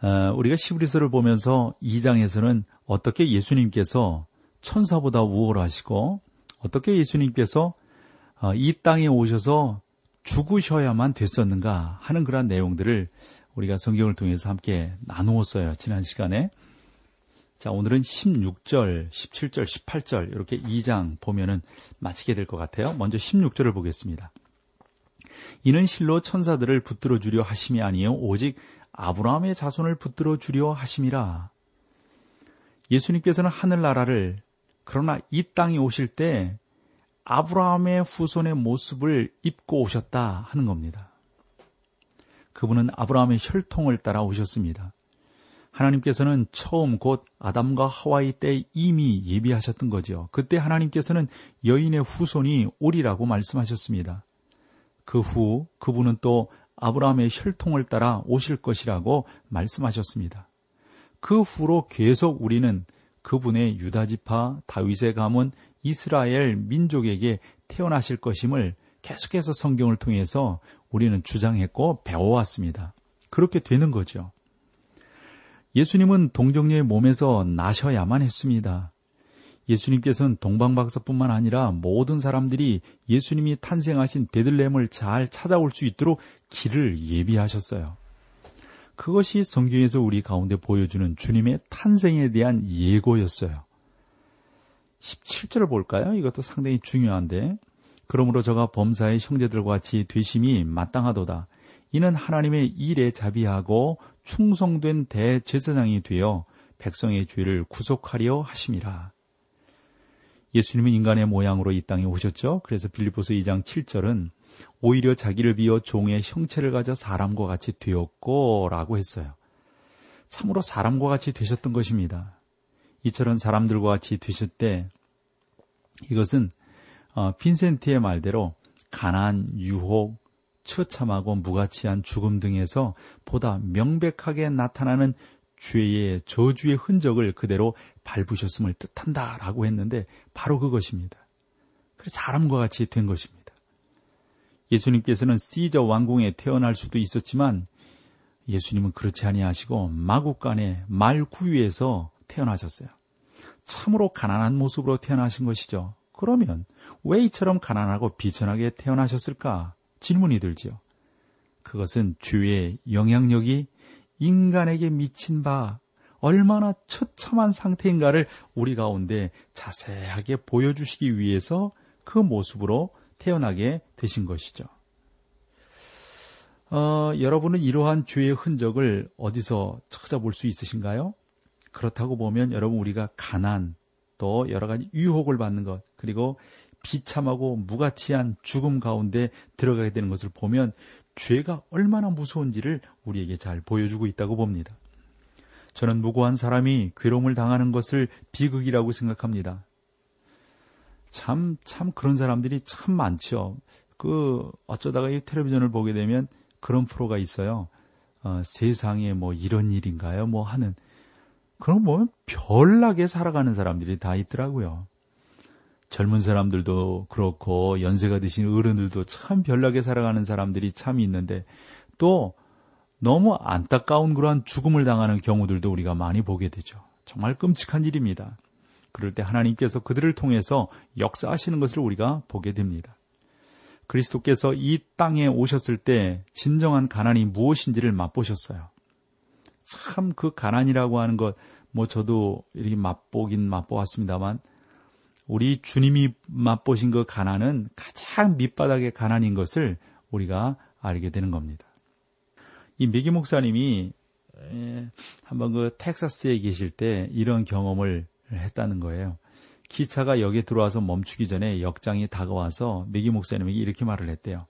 어, 우리가 시브리서를 보면서 2장에서는 어떻게 예수님께서 천사보다 우월하시고 어떻게 예수님께서 어, 이 땅에 오셔서 죽으셔야만 됐었는가 하는 그런 내용들을 우리가 성경을 통해서 함께 나누었어요. 지난 시간에. 자, 오늘은 16절, 17절, 18절 이렇게 2장 보면은 마치게 될 것 같아요. 먼저 16절을 보겠습니다. 이는 실로 천사들을 붙들어 주려 하심이 아니요 오직 아브라함의 자손을 붙들어 주려 하심이라. 예수님께서는 하늘나라를 그러나 이 땅에 오실 때 아브라함의 후손의 모습을 입고 오셨다 하는 겁니다. 그분은 아브라함의 혈통을 따라 오셨습니다. 하나님께서는 처음 곧 아담과 하와이 때 이미 예비하셨던 거죠. 그때 하나님께서는 여인의 후손이 오리라고 말씀하셨습니다. 그 후 그분은 또 아브라함의 혈통을 따라 오실 것이라고 말씀하셨습니다. 그 후로 계속 우리는 그분의 유다지파 다윗의 가문 이스라엘 민족에게 태어나실 것임을 계속해서 성경을 통해서 우리는 주장했고 배워왔습니다. 그렇게 되는 거죠. 예수님은 동정녀의 몸에서 나셔야만 했습니다. 예수님께서는 동방박사뿐만 아니라 모든 사람들이 예수님이 탄생하신 베들레헴을 잘 찾아올 수 있도록 길을 예비하셨어요. 그것이 성경에서 우리 가운데 보여주는 주님의 탄생에 대한 예고였어요. 17절을 볼까요? 이것도 상당히 중요한데. 그러므로 저가 범사의 형제들과 같이 되심이 마땅하도다. 이는 하나님의 일에 자비하고 충성된 대제사장이 되어 백성의 죄를 구속하려 하심이라. 예수님은 인간의 모양으로 이 땅에 오셨죠. 그래서 빌리포스 2장 7절은 오히려 자기를 비워 종의 형체를 가져 사람과 같이 되었고 라고 했어요. 참으로 사람과 같이 되셨던 것입니다. 이처럼 사람들과 같이 되셨대 이것은 어, 핀센트의 말대로 가난, 유혹, 처참하고 무가치한 죽음 등에서 보다 명백하게 나타나는 죄의 저주의 흔적을 그대로 밟으셨음을 뜻한다라고 했는데 바로 그것입니다. 그래서 사람과 같이 된 것입니다. 예수님께서는 시저 왕궁에 태어날 수도 있었지만 예수님은 그렇지 아니하시고 마국간의 말구유에서 태어나셨어요. 참으로 가난한 모습으로 태어나신 것이죠. 그러면 왜 이처럼 가난하고 비천하게 태어나셨을까? 질문이 들죠. 그것은 주의 영향력이 인간에게 미친 바 얼마나 처참한 상태인가를 우리 가운데 자세하게 보여주시기 위해서 그 모습으로 태어나게 되신 것이죠. 어, 여러분은 이러한 죄의 흔적을 어디서 찾아볼 수 있으신가요? 그렇다고 보면 여러분 우리가 가난 또 여러 가지 유혹을 받는 것 그리고 비참하고 무가치한 죽음 가운데 들어가게 되는 것을 보면 죄가 얼마나 무서운지를 우리에게 잘 보여주고 있다고 봅니다. 저는 무고한 사람이 괴로움을 당하는 것을 비극이라고 생각합니다. 참, 참 그런 사람들이 참 많죠. 그, 어쩌다가 이 텔레비전을 보게 되면 그런 프로가 있어요. 어, 세상에 뭐 이런 일인가요? 뭐 하는. 그럼 보면 별나게 살아가는 사람들이 다 있더라고요. 젊은 사람들도 그렇고 연세가 드신 어른들도 참 별나게 살아가는 사람들이 참 있는데 또 너무 안타까운 그러한 죽음을 당하는 경우들도 우리가 많이 보게 되죠. 정말 끔찍한 일입니다. 그럴 때 하나님께서 그들을 통해서 역사하시는 것을 우리가 보게 됩니다. 그리스도께서 이 땅에 오셨을 때 진정한 가난이 무엇인지를 맛보셨어요. 참 그 가난이라고 하는 것, 뭐 저도 이렇게 맛보긴 맛보았습니다만, 우리 주님이 맛보신 그 가난은 가장 밑바닥의 가난인 것을 우리가 알게 되는 겁니다. 이 메기 목사님이 한번 그 텍사스에 계실 때 이런 경험을 했다는 거예요. 기차가 역에 들어와서 멈추기 전에 역장이 다가와서 메기 목사님에게 이렇게 말을 했대요.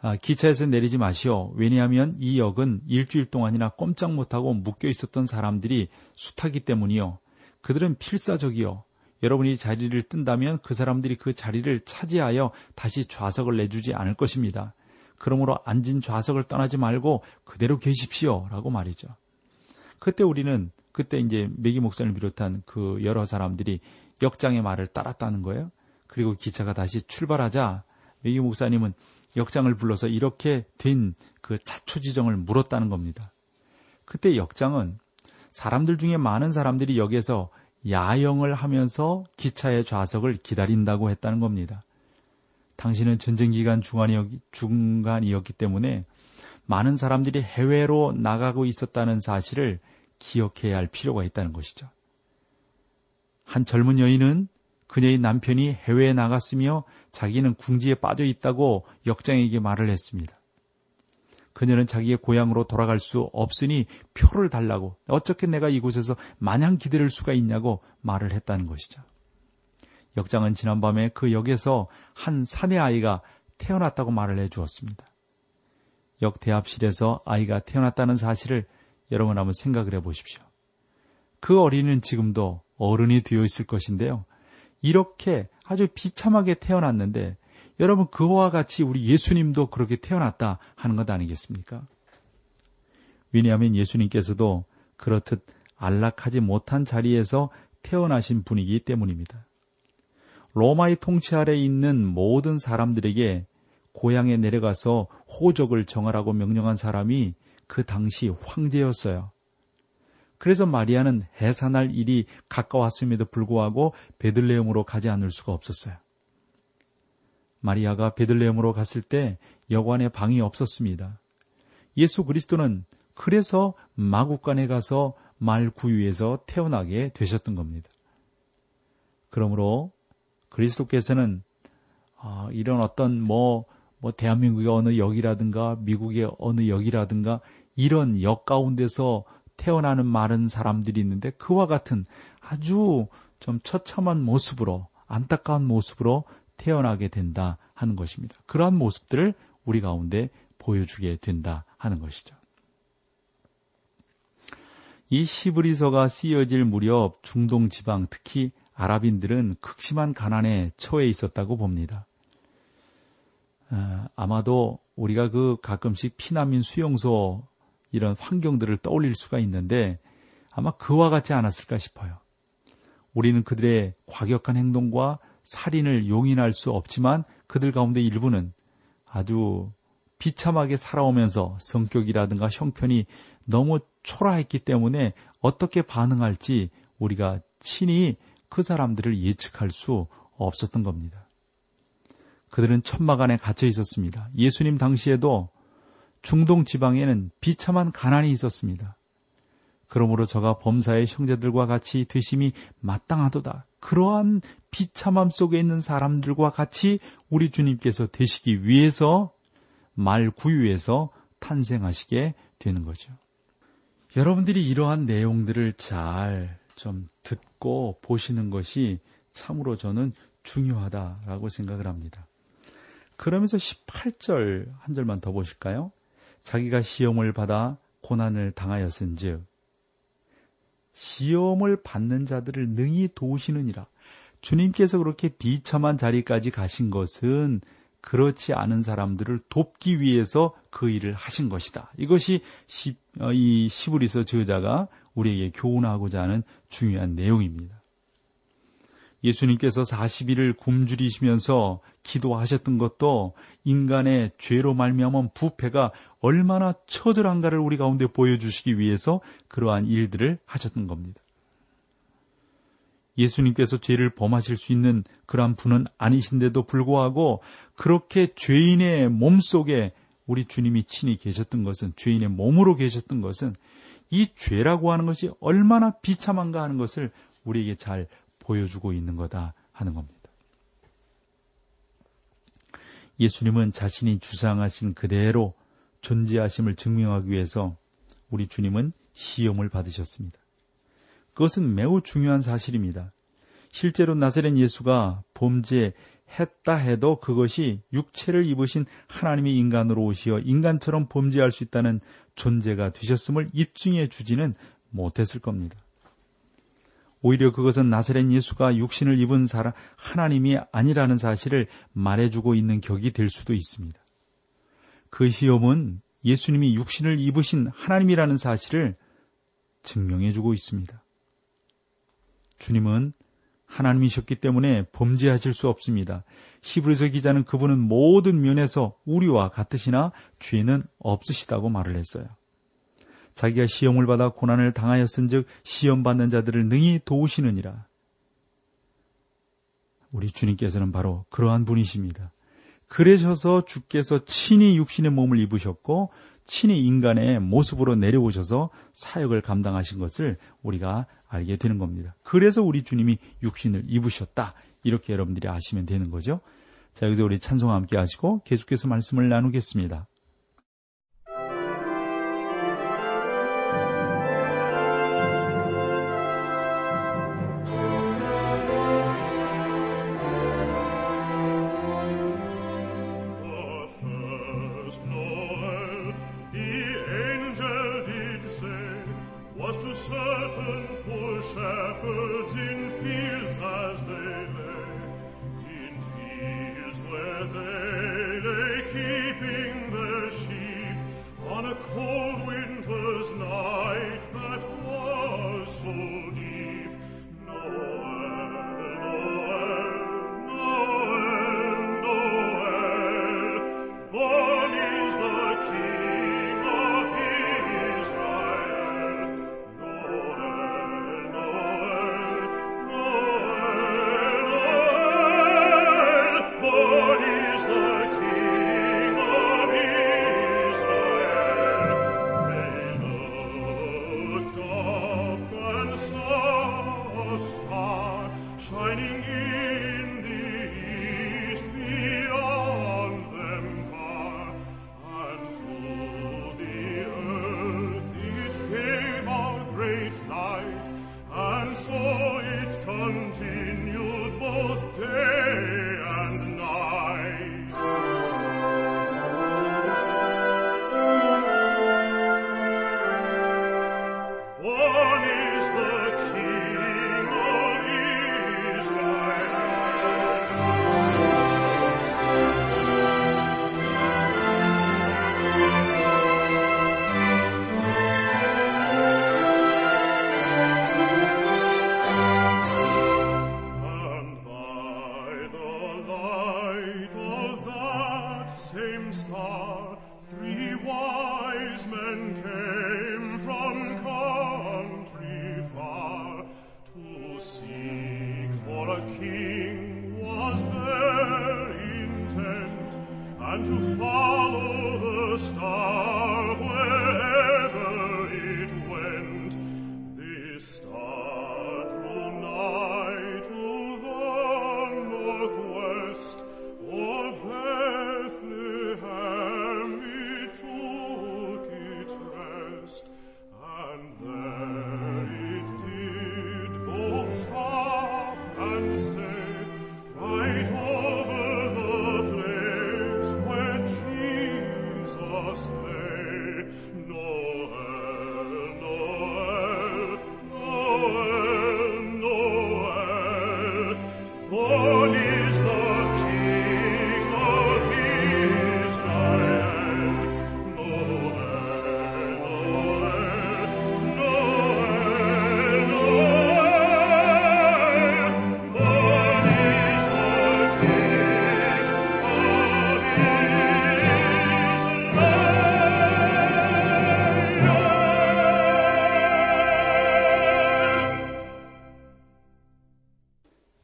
아, 기차에서 내리지 마시오. 왜냐하면 이 역은 일주일 동안이나 꼼짝 못하고 묶여 있었던 사람들이 숱하기 때문이요. 그들은 필사적이요. 여러분이 자리를 뜬다면 그 사람들이 그 자리를 차지하여 다시 좌석을 내주지 않을 것입니다. 그러므로 앉은 좌석을 떠나지 말고 그대로 계십시오. 라고 말이죠. 그때 우리는, 그때 이제 메기 목사를 비롯한 그 여러 사람들이 역장의 말을 따랐다는 거예요. 그리고 기차가 다시 출발하자 메기 목사님은 역장을 불러서 이렇게 된 그 차초지정을 물었다는 겁니다. 그때 역장은 사람들 중에 많은 사람들이 여기에서 야영을 하면서 기차의 좌석을 기다린다고 했다는 겁니다. 당시는 전쟁 기간 중간이었기 때문에 많은 사람들이 해외로 나가고 있었다는 사실을 기억해야 할 필요가 있다는 것이죠. 한 젊은 여인은 그녀의 남편이 해외에 나갔으며 자기는 궁지에 빠져 있다고 역장에게 말을 했습니다. 그녀는 자기의 고향으로 돌아갈 수 없으니 표를 달라고 어떻게 내가 이곳에서 마냥 기다릴 수가 있냐고 말을 했다는 것이죠. 역장은 지난밤에 그 역에서 한 사내 아이가 태어났다고 말을 해 주었습니다. 역 대합실에서 아이가 태어났다는 사실을 여러분 한번 생각을 해 보십시오. 그 어린이는 지금도 어른이 되어 있을 것인데요. 이렇게 아주 비참하게 태어났는데 여러분 그와 같이 우리 예수님도 그렇게 태어났다 하는 것 아니겠습니까? 왜냐하면 예수님께서도 그렇듯 안락하지 못한 자리에서 태어나신 분이기 때문입니다. 로마의 통치 아래 있는 모든 사람들에게 고향에 내려가서 호적을 정하라고 명령한 사람이 그 당시 황제였어요. 그래서 마리아는 해산할 일이 가까웠음에도 불구하고 베들레헴으로 가지 않을 수가 없었어요. 마리아가 베들레헴으로 갔을 때 여관에 방이 없었습니다. 예수 그리스도는 그래서 마국간에 가서 말 구유에서 태어나게 되셨던 겁니다. 그러므로 그리스도께서는 아, 이런 어떤 뭐, 뭐 대한민국의 어느 역이라든가 미국의 어느 역이라든가 이런 역 가운데서 태어나는 많은 사람들이 있는데 그와 같은 아주 좀 처참한 모습으로 안타까운 모습으로 태어나게 된다 하는 것입니다. 그러한 모습들을 우리 가운데 보여주게 된다 하는 것이죠. 이 시브리서가 쓰여질 무렵 중동 지방 특히 아랍인들은 극심한 가난에 처해 있었다고 봅니다. 아, 아마도 우리가 그 가끔씩 피난민 수용소 이런 환경들을 떠올릴 수가 있는데 아마 그와 같지 않았을까 싶어요. 우리는 그들의 과격한 행동과 살인을 용인할 수 없지만 그들 가운데 일부는 아주 비참하게 살아오면서 성격이라든가 형편이 너무 초라했기 때문에 어떻게 반응할지 우리가 친히 그 사람들을 예측할 수 없었던 겁니다. 그들은 천막 안에 갇혀 있었습니다. 예수님 당시에도 중동 지방에는 비참한 가난이 있었습니다. 그러므로 저가 범사의 형제들과 같이 되심이 마땅하도다. 그러한 비참함 속에 있는 사람들과 같이 우리 주님께서 되시기 위해서 말 구유에서 탄생하시게 되는 거죠. 여러분들이 이러한 내용들을 잘 좀 듣고 보시는 것이 참으로 저는 중요하다라고 생각을 합니다. 그러면서 18절 한 절만 더 보실까요? 자기가 시험을 받아 고난을 당하였은즉 시험을 받는 자들을 능히 도우시느니라. 주님께서 그렇게 비참한 자리까지 가신 것은 그렇지 않은 사람들을 돕기 위해서 그 일을 하신 것이다. 이것이 시, 어, 이 시브리서 저자가 우리에게 교훈하고자 하는 중요한 내용입니다. 예수님께서 40일을 굶주리시면서 기도하셨던 것도 인간의 죄로 말미암은 부패가 얼마나 처절한가를 우리 가운데 보여주시기 위해서 그러한 일들을 하셨던 겁니다. 예수님께서 죄를 범하실 수 있는 그러한 분은 아니신데도 불구하고 그렇게 죄인의 몸 속에 우리 주님이 친히 계셨던 것은 죄인의 몸으로 계셨던 것은 이 죄라고 하는 것이 얼마나 비참한가 하는 것을 우리에게 잘 보여주고 있는 거다 하는 겁니다. 예수님은 자신이 주장하신 그대로 존재하심을 증명하기 위해서 우리 주님은 시험을 받으셨습니다. 그것은 매우 중요한 사실입니다. 실제로 나사렛 예수가 범죄 했다 해도 그것이 육체를 입으신 하나님이 인간으로 오시어 인간처럼 범죄할 수 있다는 존재가 되셨음을 입증해 주지는 못했을 겁니다. 오히려 그것은 나사렛 예수가 육신을 입은 사람 하나님이 아니라는 사실을 말해주고 있는 격이 될 수도 있습니다. 그 시험은 예수님이 육신을 입으신 하나님이라는 사실을 증명해주고 있습니다. 주님은 하나님이셨기 때문에 범죄하실 수 없습니다. 히브리서 기자는 그분은 모든 면에서 우리와 같으시나 죄는 없으시다고 말을 했어요. 자기가 시험을 받아 고난을 당하였은즉 시험 받는 자들을 능히 도우시느니라. 우리 주님께서는 바로 그러한 분이십니다. 그러셔서 주께서 친히 육신의 몸을 입으셨고 친히 인간의 모습으로 내려오셔서 사역을 감당하신 것을 우리가 알게 되는 겁니다. 그래서 우리 주님이 육신을 입으셨다. 이렇게 여러분들이 아시면 되는 거죠. 자, 여기서 우리 찬송 함께 하시고 계속해서 말씀을 나누겠습니다. shepherds in fields as they lay, in fields where they lay keeping their sheep. On a cold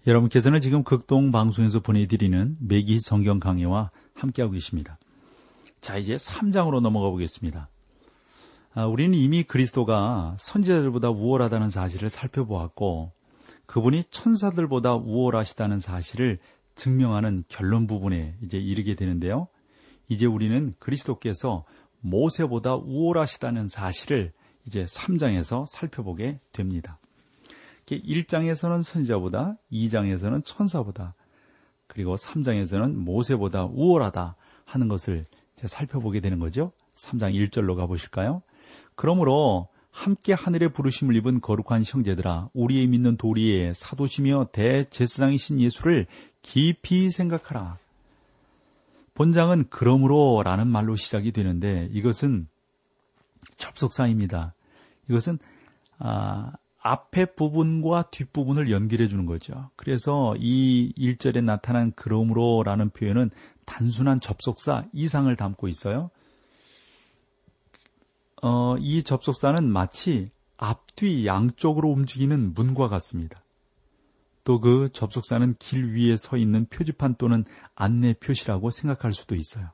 여러분께서는 지금 극동 방송에서 보내드리는 매기 성경 강해와 함께하고 계십니다. 자, 이제 3장으로 넘어가 보겠습니다. 아, 우리는 이미 그리스도가 선지자들보다 우월하다는 사실을 살펴보았고, 그분이 천사들보다 우월하시다는 사실을 증명하는 결론 부분에 이제 이르게 되는데요. 이제 우리는 그리스도께서 모세보다 우월하시다는 사실을 이제 3장에서 살펴보게 됩니다. 1장에서는 선지자보다, 2장에서는 천사보다, 그리고 3장에서는 모세보다 우월하다 하는 것을 살펴보게 되는 거죠. 3장 1절로 가보실까요? 그러므로 함께 하늘의 부르심을 입은 거룩한 형제들아 우리의 믿는 도리에 사도시며 대제사장이신 예수를 깊이 생각하라. 본장은 그러므로 라는 말로 시작이 되는데 이것은 접속사입니다. 이것은 아, 앞에 부분과 뒷부분을 연결해 주는 거죠. 그래서 이 1절에 나타난 그러므로 라는 표현은 단순한 접속사 이상을 담고 있어요. 어, 이 접속사는 마치 앞뒤 양쪽으로 움직이는 문과 같습니다. 또 그 접속사는 길 위에 서 있는 표지판 또는 안내 표시라고 생각할 수도 있어요.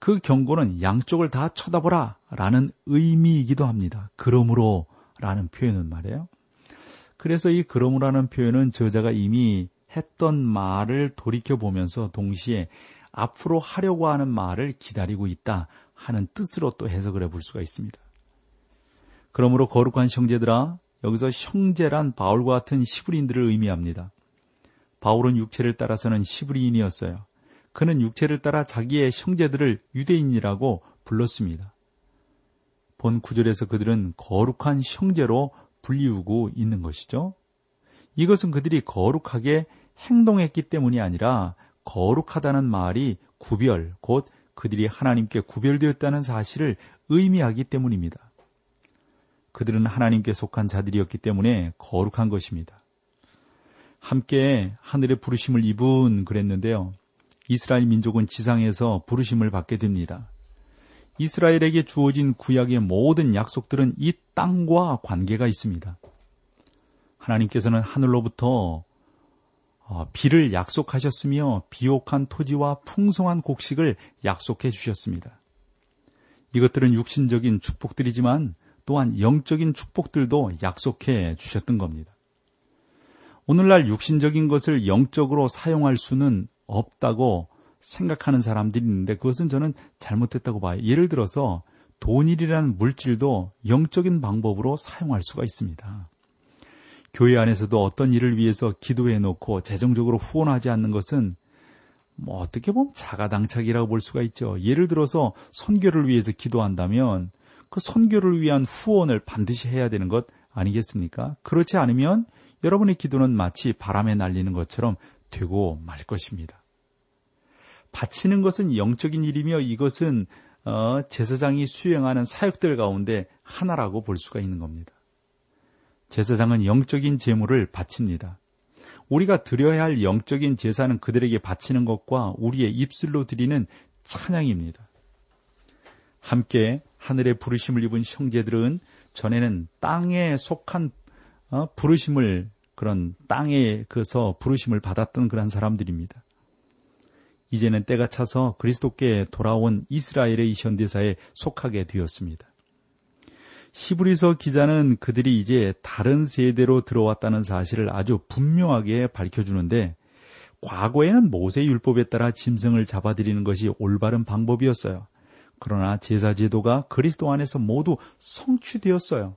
그 경고는 양쪽을 다 쳐다보라 라는 의미이기도 합니다. 그러므로 라는 표현은 말이에요. 그래서 이 그러므라는 표현은 저자가 이미 했던 말을 돌이켜 보면서 동시에 앞으로 하려고 하는 말을 기다리고 있다 하는 뜻으로 또 해석을 해 볼 수가 있습니다. 그러므로 거룩한 형제들아 여기서 형제란 바울과 같은 시브리인들을 의미합니다. 바울은 육체를 따라서는 시브리인이었어요. 그는 육체를 따라 자기의 형제들을 유대인이라고 불렀습니다. 본 구절에서 그들은 거룩한 형제로 불리우고 있는 것이죠. 이것은 그들이 거룩하게 행동했기 때문이 아니라 거룩하다는 말이 구별, 곧 그들이 하나님께 구별되었다는 사실을 의미하기 때문입니다. 그들은 하나님께 속한 자들이었기 때문에 거룩한 것입니다. 함께 하늘의 부르심을 입은 그랬는데요. 이스라엘 민족은 지상에서 부르심을 받게 됩니다. 이스라엘에게 주어진 구약의 모든 약속들은 이 땅과 관계가 있습니다. 하나님께서는 하늘로부터 어, 비를 약속하셨으며 비옥한 토지와 풍성한 곡식을 약속해 주셨습니다. 이것들은 육신적인 축복들이지만 또한 영적인 축복들도 약속해 주셨던 겁니다. 오늘날 육신적인 것을 영적으로 사용할 수는 없다고 생각하는 사람들이 있는데 그것은 저는 잘못됐다고 봐요. 예를 들어서 돈일이라는 물질도 영적인 방법으로 사용할 수가 있습니다. 교회 안에서도 어떤 일을 위해서 기도해 놓고 재정적으로 후원하지 않는 것은 뭐 어떻게 보면 자가당착이라고 볼 수가 있죠. 예를 들어서 선교를 위해서 기도한다면 그 선교를 위한 후원을 반드시 해야 되는 것 아니겠습니까? 그렇지 않으면 여러분의 기도는 마치 바람에 날리는 것처럼 되고 말 것입니다. 바치는 것은 영적인 일이며 이것은 어, 제사장이 수행하는 사역들 가운데 하나라고 볼 수가 있는 겁니다. 제사장은 영적인 제물을 바칩니다. 우리가 드려야 할 영적인 제사는 그들에게 바치는 것과 우리의 입술로 드리는 찬양입니다. 함께 하늘의 부르심을 입은 형제들은 전에는 땅에 속한 어, 부르심을 그런 땅에서 부르심을 받았던 그런 사람들입니다. 이제는 때가 차서 그리스도께 돌아온 이스라엘의 현대사에 속하게 되었습니다. 히브리서 기자는 그들이 이제 다른 세대로 들어왔다는 사실을 아주 분명하게 밝혀주는데 과거에는 모세 율법에 따라 짐승을 잡아들이는 것이 올바른 방법이었어요. 그러나 제사 제도가 그리스도 안에서 모두 성취되었어요.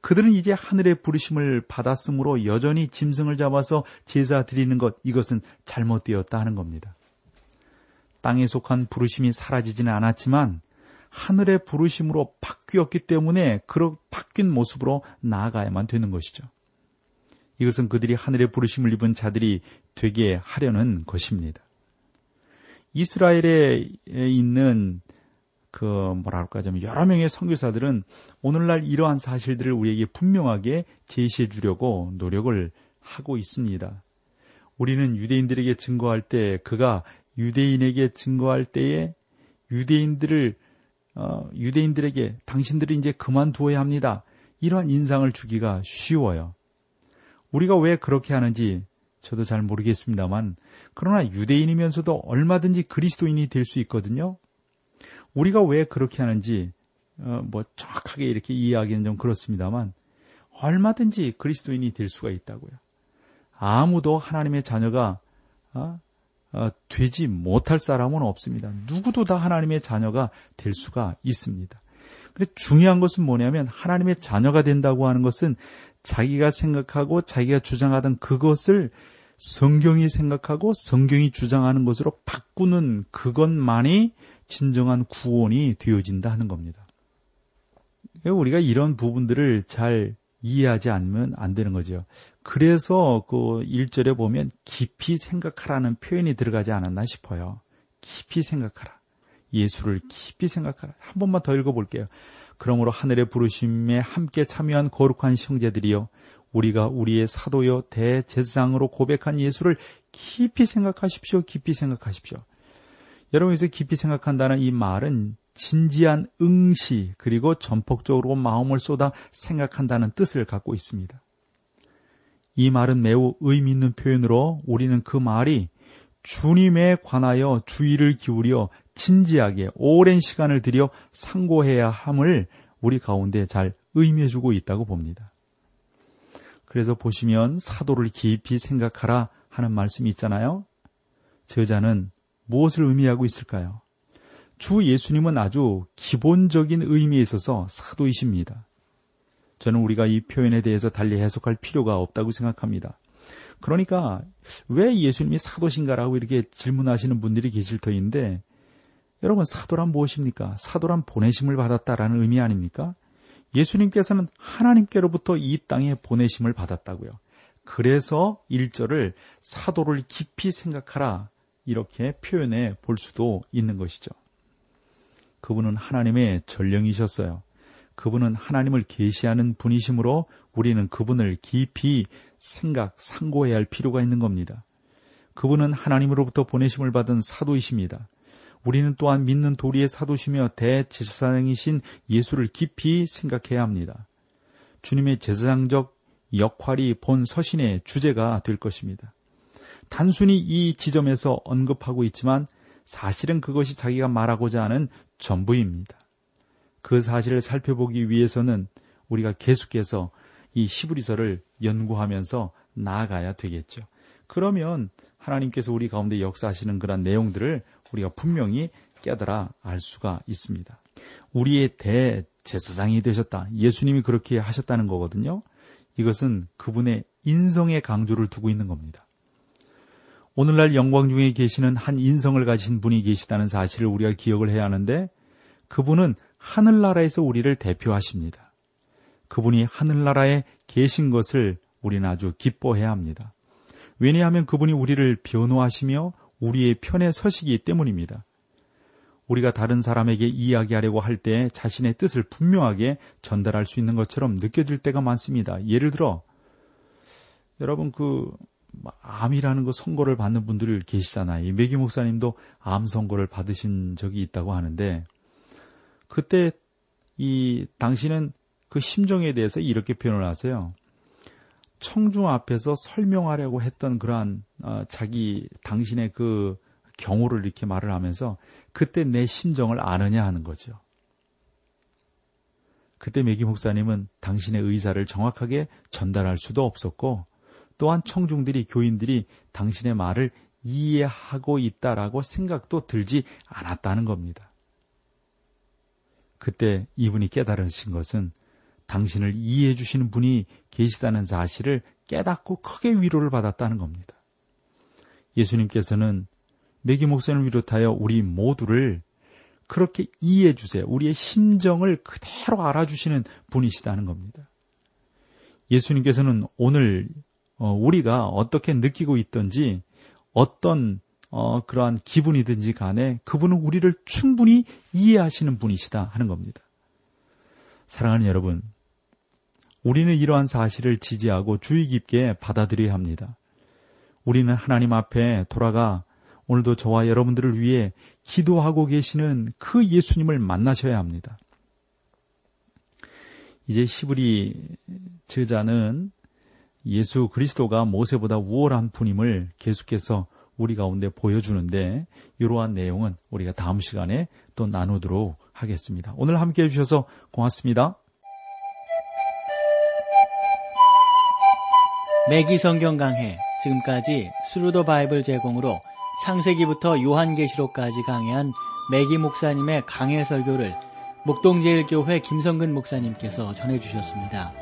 그들은 이제 하늘의 부르심을 받았으므로 여전히 짐승을 잡아서 제사 드리는 것 이것은 잘못되었다 하는 겁니다. 땅에 속한 부르심이 사라지지는 않았지만 하늘의 부르심으로 바뀌었기 때문에 그런 바뀐 모습으로 나아가야만 되는 것이죠. 이것은 그들이 하늘의 부르심을 입은 자들이 되게 하려는 것입니다. 이스라엘에 있는 그 뭐랄까 좀 여러 명의 선교사들은 오늘날 이러한 사실들을 우리에게 분명하게 제시해 주려고 노력을 하고 있습니다. 우리는 유대인들에게 증거할 때 그가 유대인에게 증거할 때에 유대인들을 어, 유대인들에게 당신들이 이제 그만두어야 합니다. 이러한 인상을 주기가 쉬워요. 우리가 왜 그렇게 하는지 저도 잘 모르겠습니다만 그러나 유대인이면서도 얼마든지 그리스도인이 될 수 있거든요. 우리가 왜 그렇게 하는지 어, 뭐 정확하게 이렇게 이해하기는 좀 그렇습니다만 얼마든지 그리스도인이 될 수가 있다고요. 아무도 하나님의 자녀가 어, 어, 되지 못할 사람은 없습니다. 누구도 다 하나님의 자녀가 될 수가 있습니다. 근데 중요한 것은 뭐냐면 하나님의 자녀가 된다고 하는 것은 자기가 생각하고 자기가 주장하던 그것을 성경이 생각하고 성경이 주장하는 것으로 바꾸는 그것만이 진정한 구원이 되어진다 하는 겁니다. 우리가 이런 부분들을 잘 이해하지 않으면 안 되는 거죠. 그래서 그 1절에 보면 깊이 생각하라는 표현이 들어가지 않았나 싶어요. 깊이 생각하라. 예수를 깊이 생각하라. 한 번만 더 읽어볼게요. 그러므로 하늘의 부르심에 함께 참여한 거룩한 형제들이여 우리가 우리의 사도여 대제사장으로 고백한 예수를 깊이 생각하십시오. 깊이 생각하십시오. 여러분에서 깊이 생각한다는 이 말은 진지한 응시 그리고 전폭적으로 마음을 쏟아 생각한다는 뜻을 갖고 있습니다. 이 말은 매우 의미 있는 표현으로 우리는 그 말이 주님에 관하여 주의를 기울여 진지하게 오랜 시간을 들여 상고해야 함을 우리 가운데 잘 의미해주고 있다고 봅니다. 그래서 보시면 사도를 깊이 생각하라 하는 말씀이 있잖아요. 저자는 무엇을 의미하고 있을까요? 주 예수님은 아주 기본적인 의미에 있어서 사도이십니다. 저는 우리가 이 표현에 대해서 달리 해석할 필요가 없다고 생각합니다. 그러니까 왜 예수님이 사도신가라고 이렇게 질문하시는 분들이 계실 터인데 여러분 사도란 무엇입니까? 사도란 보내심을 받았다라는 의미 아닙니까? 예수님께서는 하나님께로부터 이 땅에 보내심을 받았다고요. 그래서 1절을 사도를 깊이 생각하라 이렇게 표현해 볼 수도 있는 것이죠. 그분은 하나님의 전령이셨어요. 그분은 하나님을 계시하는 분이시므로 우리는 그분을 깊이 생각, 상고해야 할 필요가 있는 겁니다. 그분은 하나님으로부터 보내심을 받은 사도이십니다. 우리는 또한 믿는 도리의 사도시며 대제사장이신 예수를 깊이 생각해야 합니다. 주님의 제사장적 역할이 본 서신의 주제가 될 것입니다. 단순히 이 지점에서 언급하고 있지만 사실은 그것이 자기가 말하고자 하는 전부입니다. 그 사실을 살펴보기 위해서는 우리가 계속해서 이 시브리서를 연구하면서 나아가야 되겠죠. 그러면 하나님께서 우리 가운데 역사하시는 그런 내용들을 우리가 분명히 깨달아 알 수가 있습니다. 우리의 대제사장이 되셨다. 예수님이 그렇게 하셨다는 거거든요. 이것은 그분의 인성의 강조를 두고 있는 겁니다. 오늘날 영광 중에 계시는 한 인성을 가진 분이 계시다는 사실을 우리가 기억을 해야 하는데 그분은 하늘나라에서 우리를 대표하십니다. 그분이 하늘나라에 계신 것을 우리는 아주 기뻐해야 합니다. 왜냐하면 그분이 우리를 변호하시며 우리의 편에 서시기 때문입니다. 우리가 다른 사람에게 이야기하려고 할 때 자신의 뜻을 분명하게 전달할 수 있는 것처럼 느껴질 때가 많습니다. 예를 들어, 여러분 그 암이라는 그 선고를 받는 분들 계시잖아요. 매기 목사님도 암 선고를 받으신 적이 있다고 하는데 그때 이 당신은 그 심정에 대해서 이렇게 표현을 하세요. 청중 앞에서 설명하려고 했던 그러한 어, 자기 당신의 그 경우를 이렇게 말을 하면서 그때 내 심정을 아느냐 하는 거죠. 그때 매기 목사님은 당신의 의사를 정확하게 전달할 수도 없었고 또한 청중들이 교인들이 당신의 말을 이해하고 있다라고 생각도 들지 않았다는 겁니다. 그때 이분이 깨달으신 것은 당신을 이해해 주시는 분이 계시다는 사실을 깨닫고 크게 위로를 받았다는 겁니다. 예수님께서는 매기 목사님을 비롯하여 우리 모두를 그렇게 이해해 주세요. 우리의 심정을 그대로 알아주시는 분이시다는 겁니다. 예수님께서는 오늘 어, 우리가 어떻게 느끼고 있든지 어떤 어, 그러한 기분이든지 간에 그분은 우리를 충분히 이해하시는 분이시다 하는 겁니다. 사랑하는 여러분, 우리는 이러한 사실을 지지하고 주의 깊게 받아들여야 합니다. 우리는 하나님 앞에 돌아가 오늘도 저와 여러분들을 위해 기도하고 계시는 그 예수님을 만나셔야 합니다. 이제 시브리 저자는 예수 그리스도가 모세보다 우월한 분임을 계속해서 우리 가운데 보여주는데 이러한 내용은 우리가 다음 시간에 또 나누도록 하겠습니다. 오늘 함께 해주셔서 고맙습니다. 매기 성경 강해 지금까지 Thru the Bible 제공으로 창세기부터 요한계시록까지 강해한 매기 목사님의 강해 설교를 목동제일교회 김성근 목사님께서 전해주셨습니다.